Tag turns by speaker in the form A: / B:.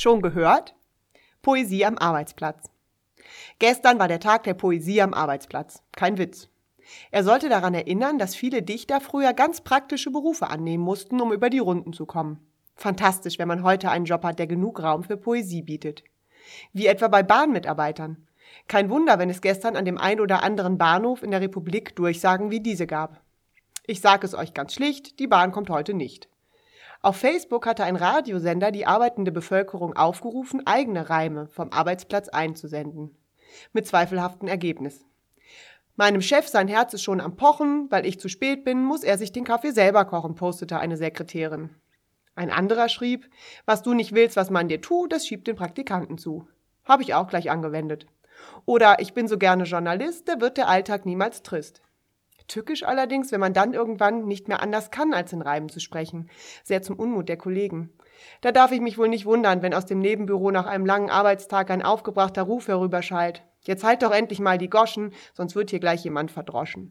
A: Schon gehört? Poesie am Arbeitsplatz. Gestern war der Tag der Poesie am Arbeitsplatz. Kein Witz. Er sollte daran erinnern, dass viele Dichter früher ganz praktische Berufe annehmen mussten, um über die Runden zu kommen. Fantastisch, wenn man heute einen Job hat, der genug Raum für Poesie bietet. Wie etwa bei Bahnmitarbeitern. Kein Wunder, wenn es gestern an dem ein oder anderen Bahnhof in der Republik Durchsagen wie diese gab. Ich sage es euch ganz schlicht, die Bahn kommt heute nicht. Auf Facebook hatte ein Radiosender die arbeitende Bevölkerung aufgerufen, eigene Reime vom Arbeitsplatz einzusenden. Mit zweifelhaftem Ergebnis. Meinem Chef sein Herz ist schon am Pochen, weil ich zu spät bin, muss er sich den Kaffee selber kochen, postete eine Sekretärin. Ein anderer schrieb, was du nicht willst, was man dir tut, das schiebt den Praktikanten zu. Habe ich auch gleich angewendet. Oder ich bin so gerne Journalist, da wird der Alltag niemals trist. Tückisch allerdings, wenn man dann irgendwann nicht mehr anders kann, als in Reiben zu sprechen. Sehr zum Unmut der Kollegen. Da darf ich mich wohl nicht wundern, wenn aus dem Nebenbüro nach einem langen Arbeitstag ein aufgebrachter Ruf herüberschallt. Jetzt halt doch endlich mal die Goschen, sonst wird hier gleich jemand verdroschen.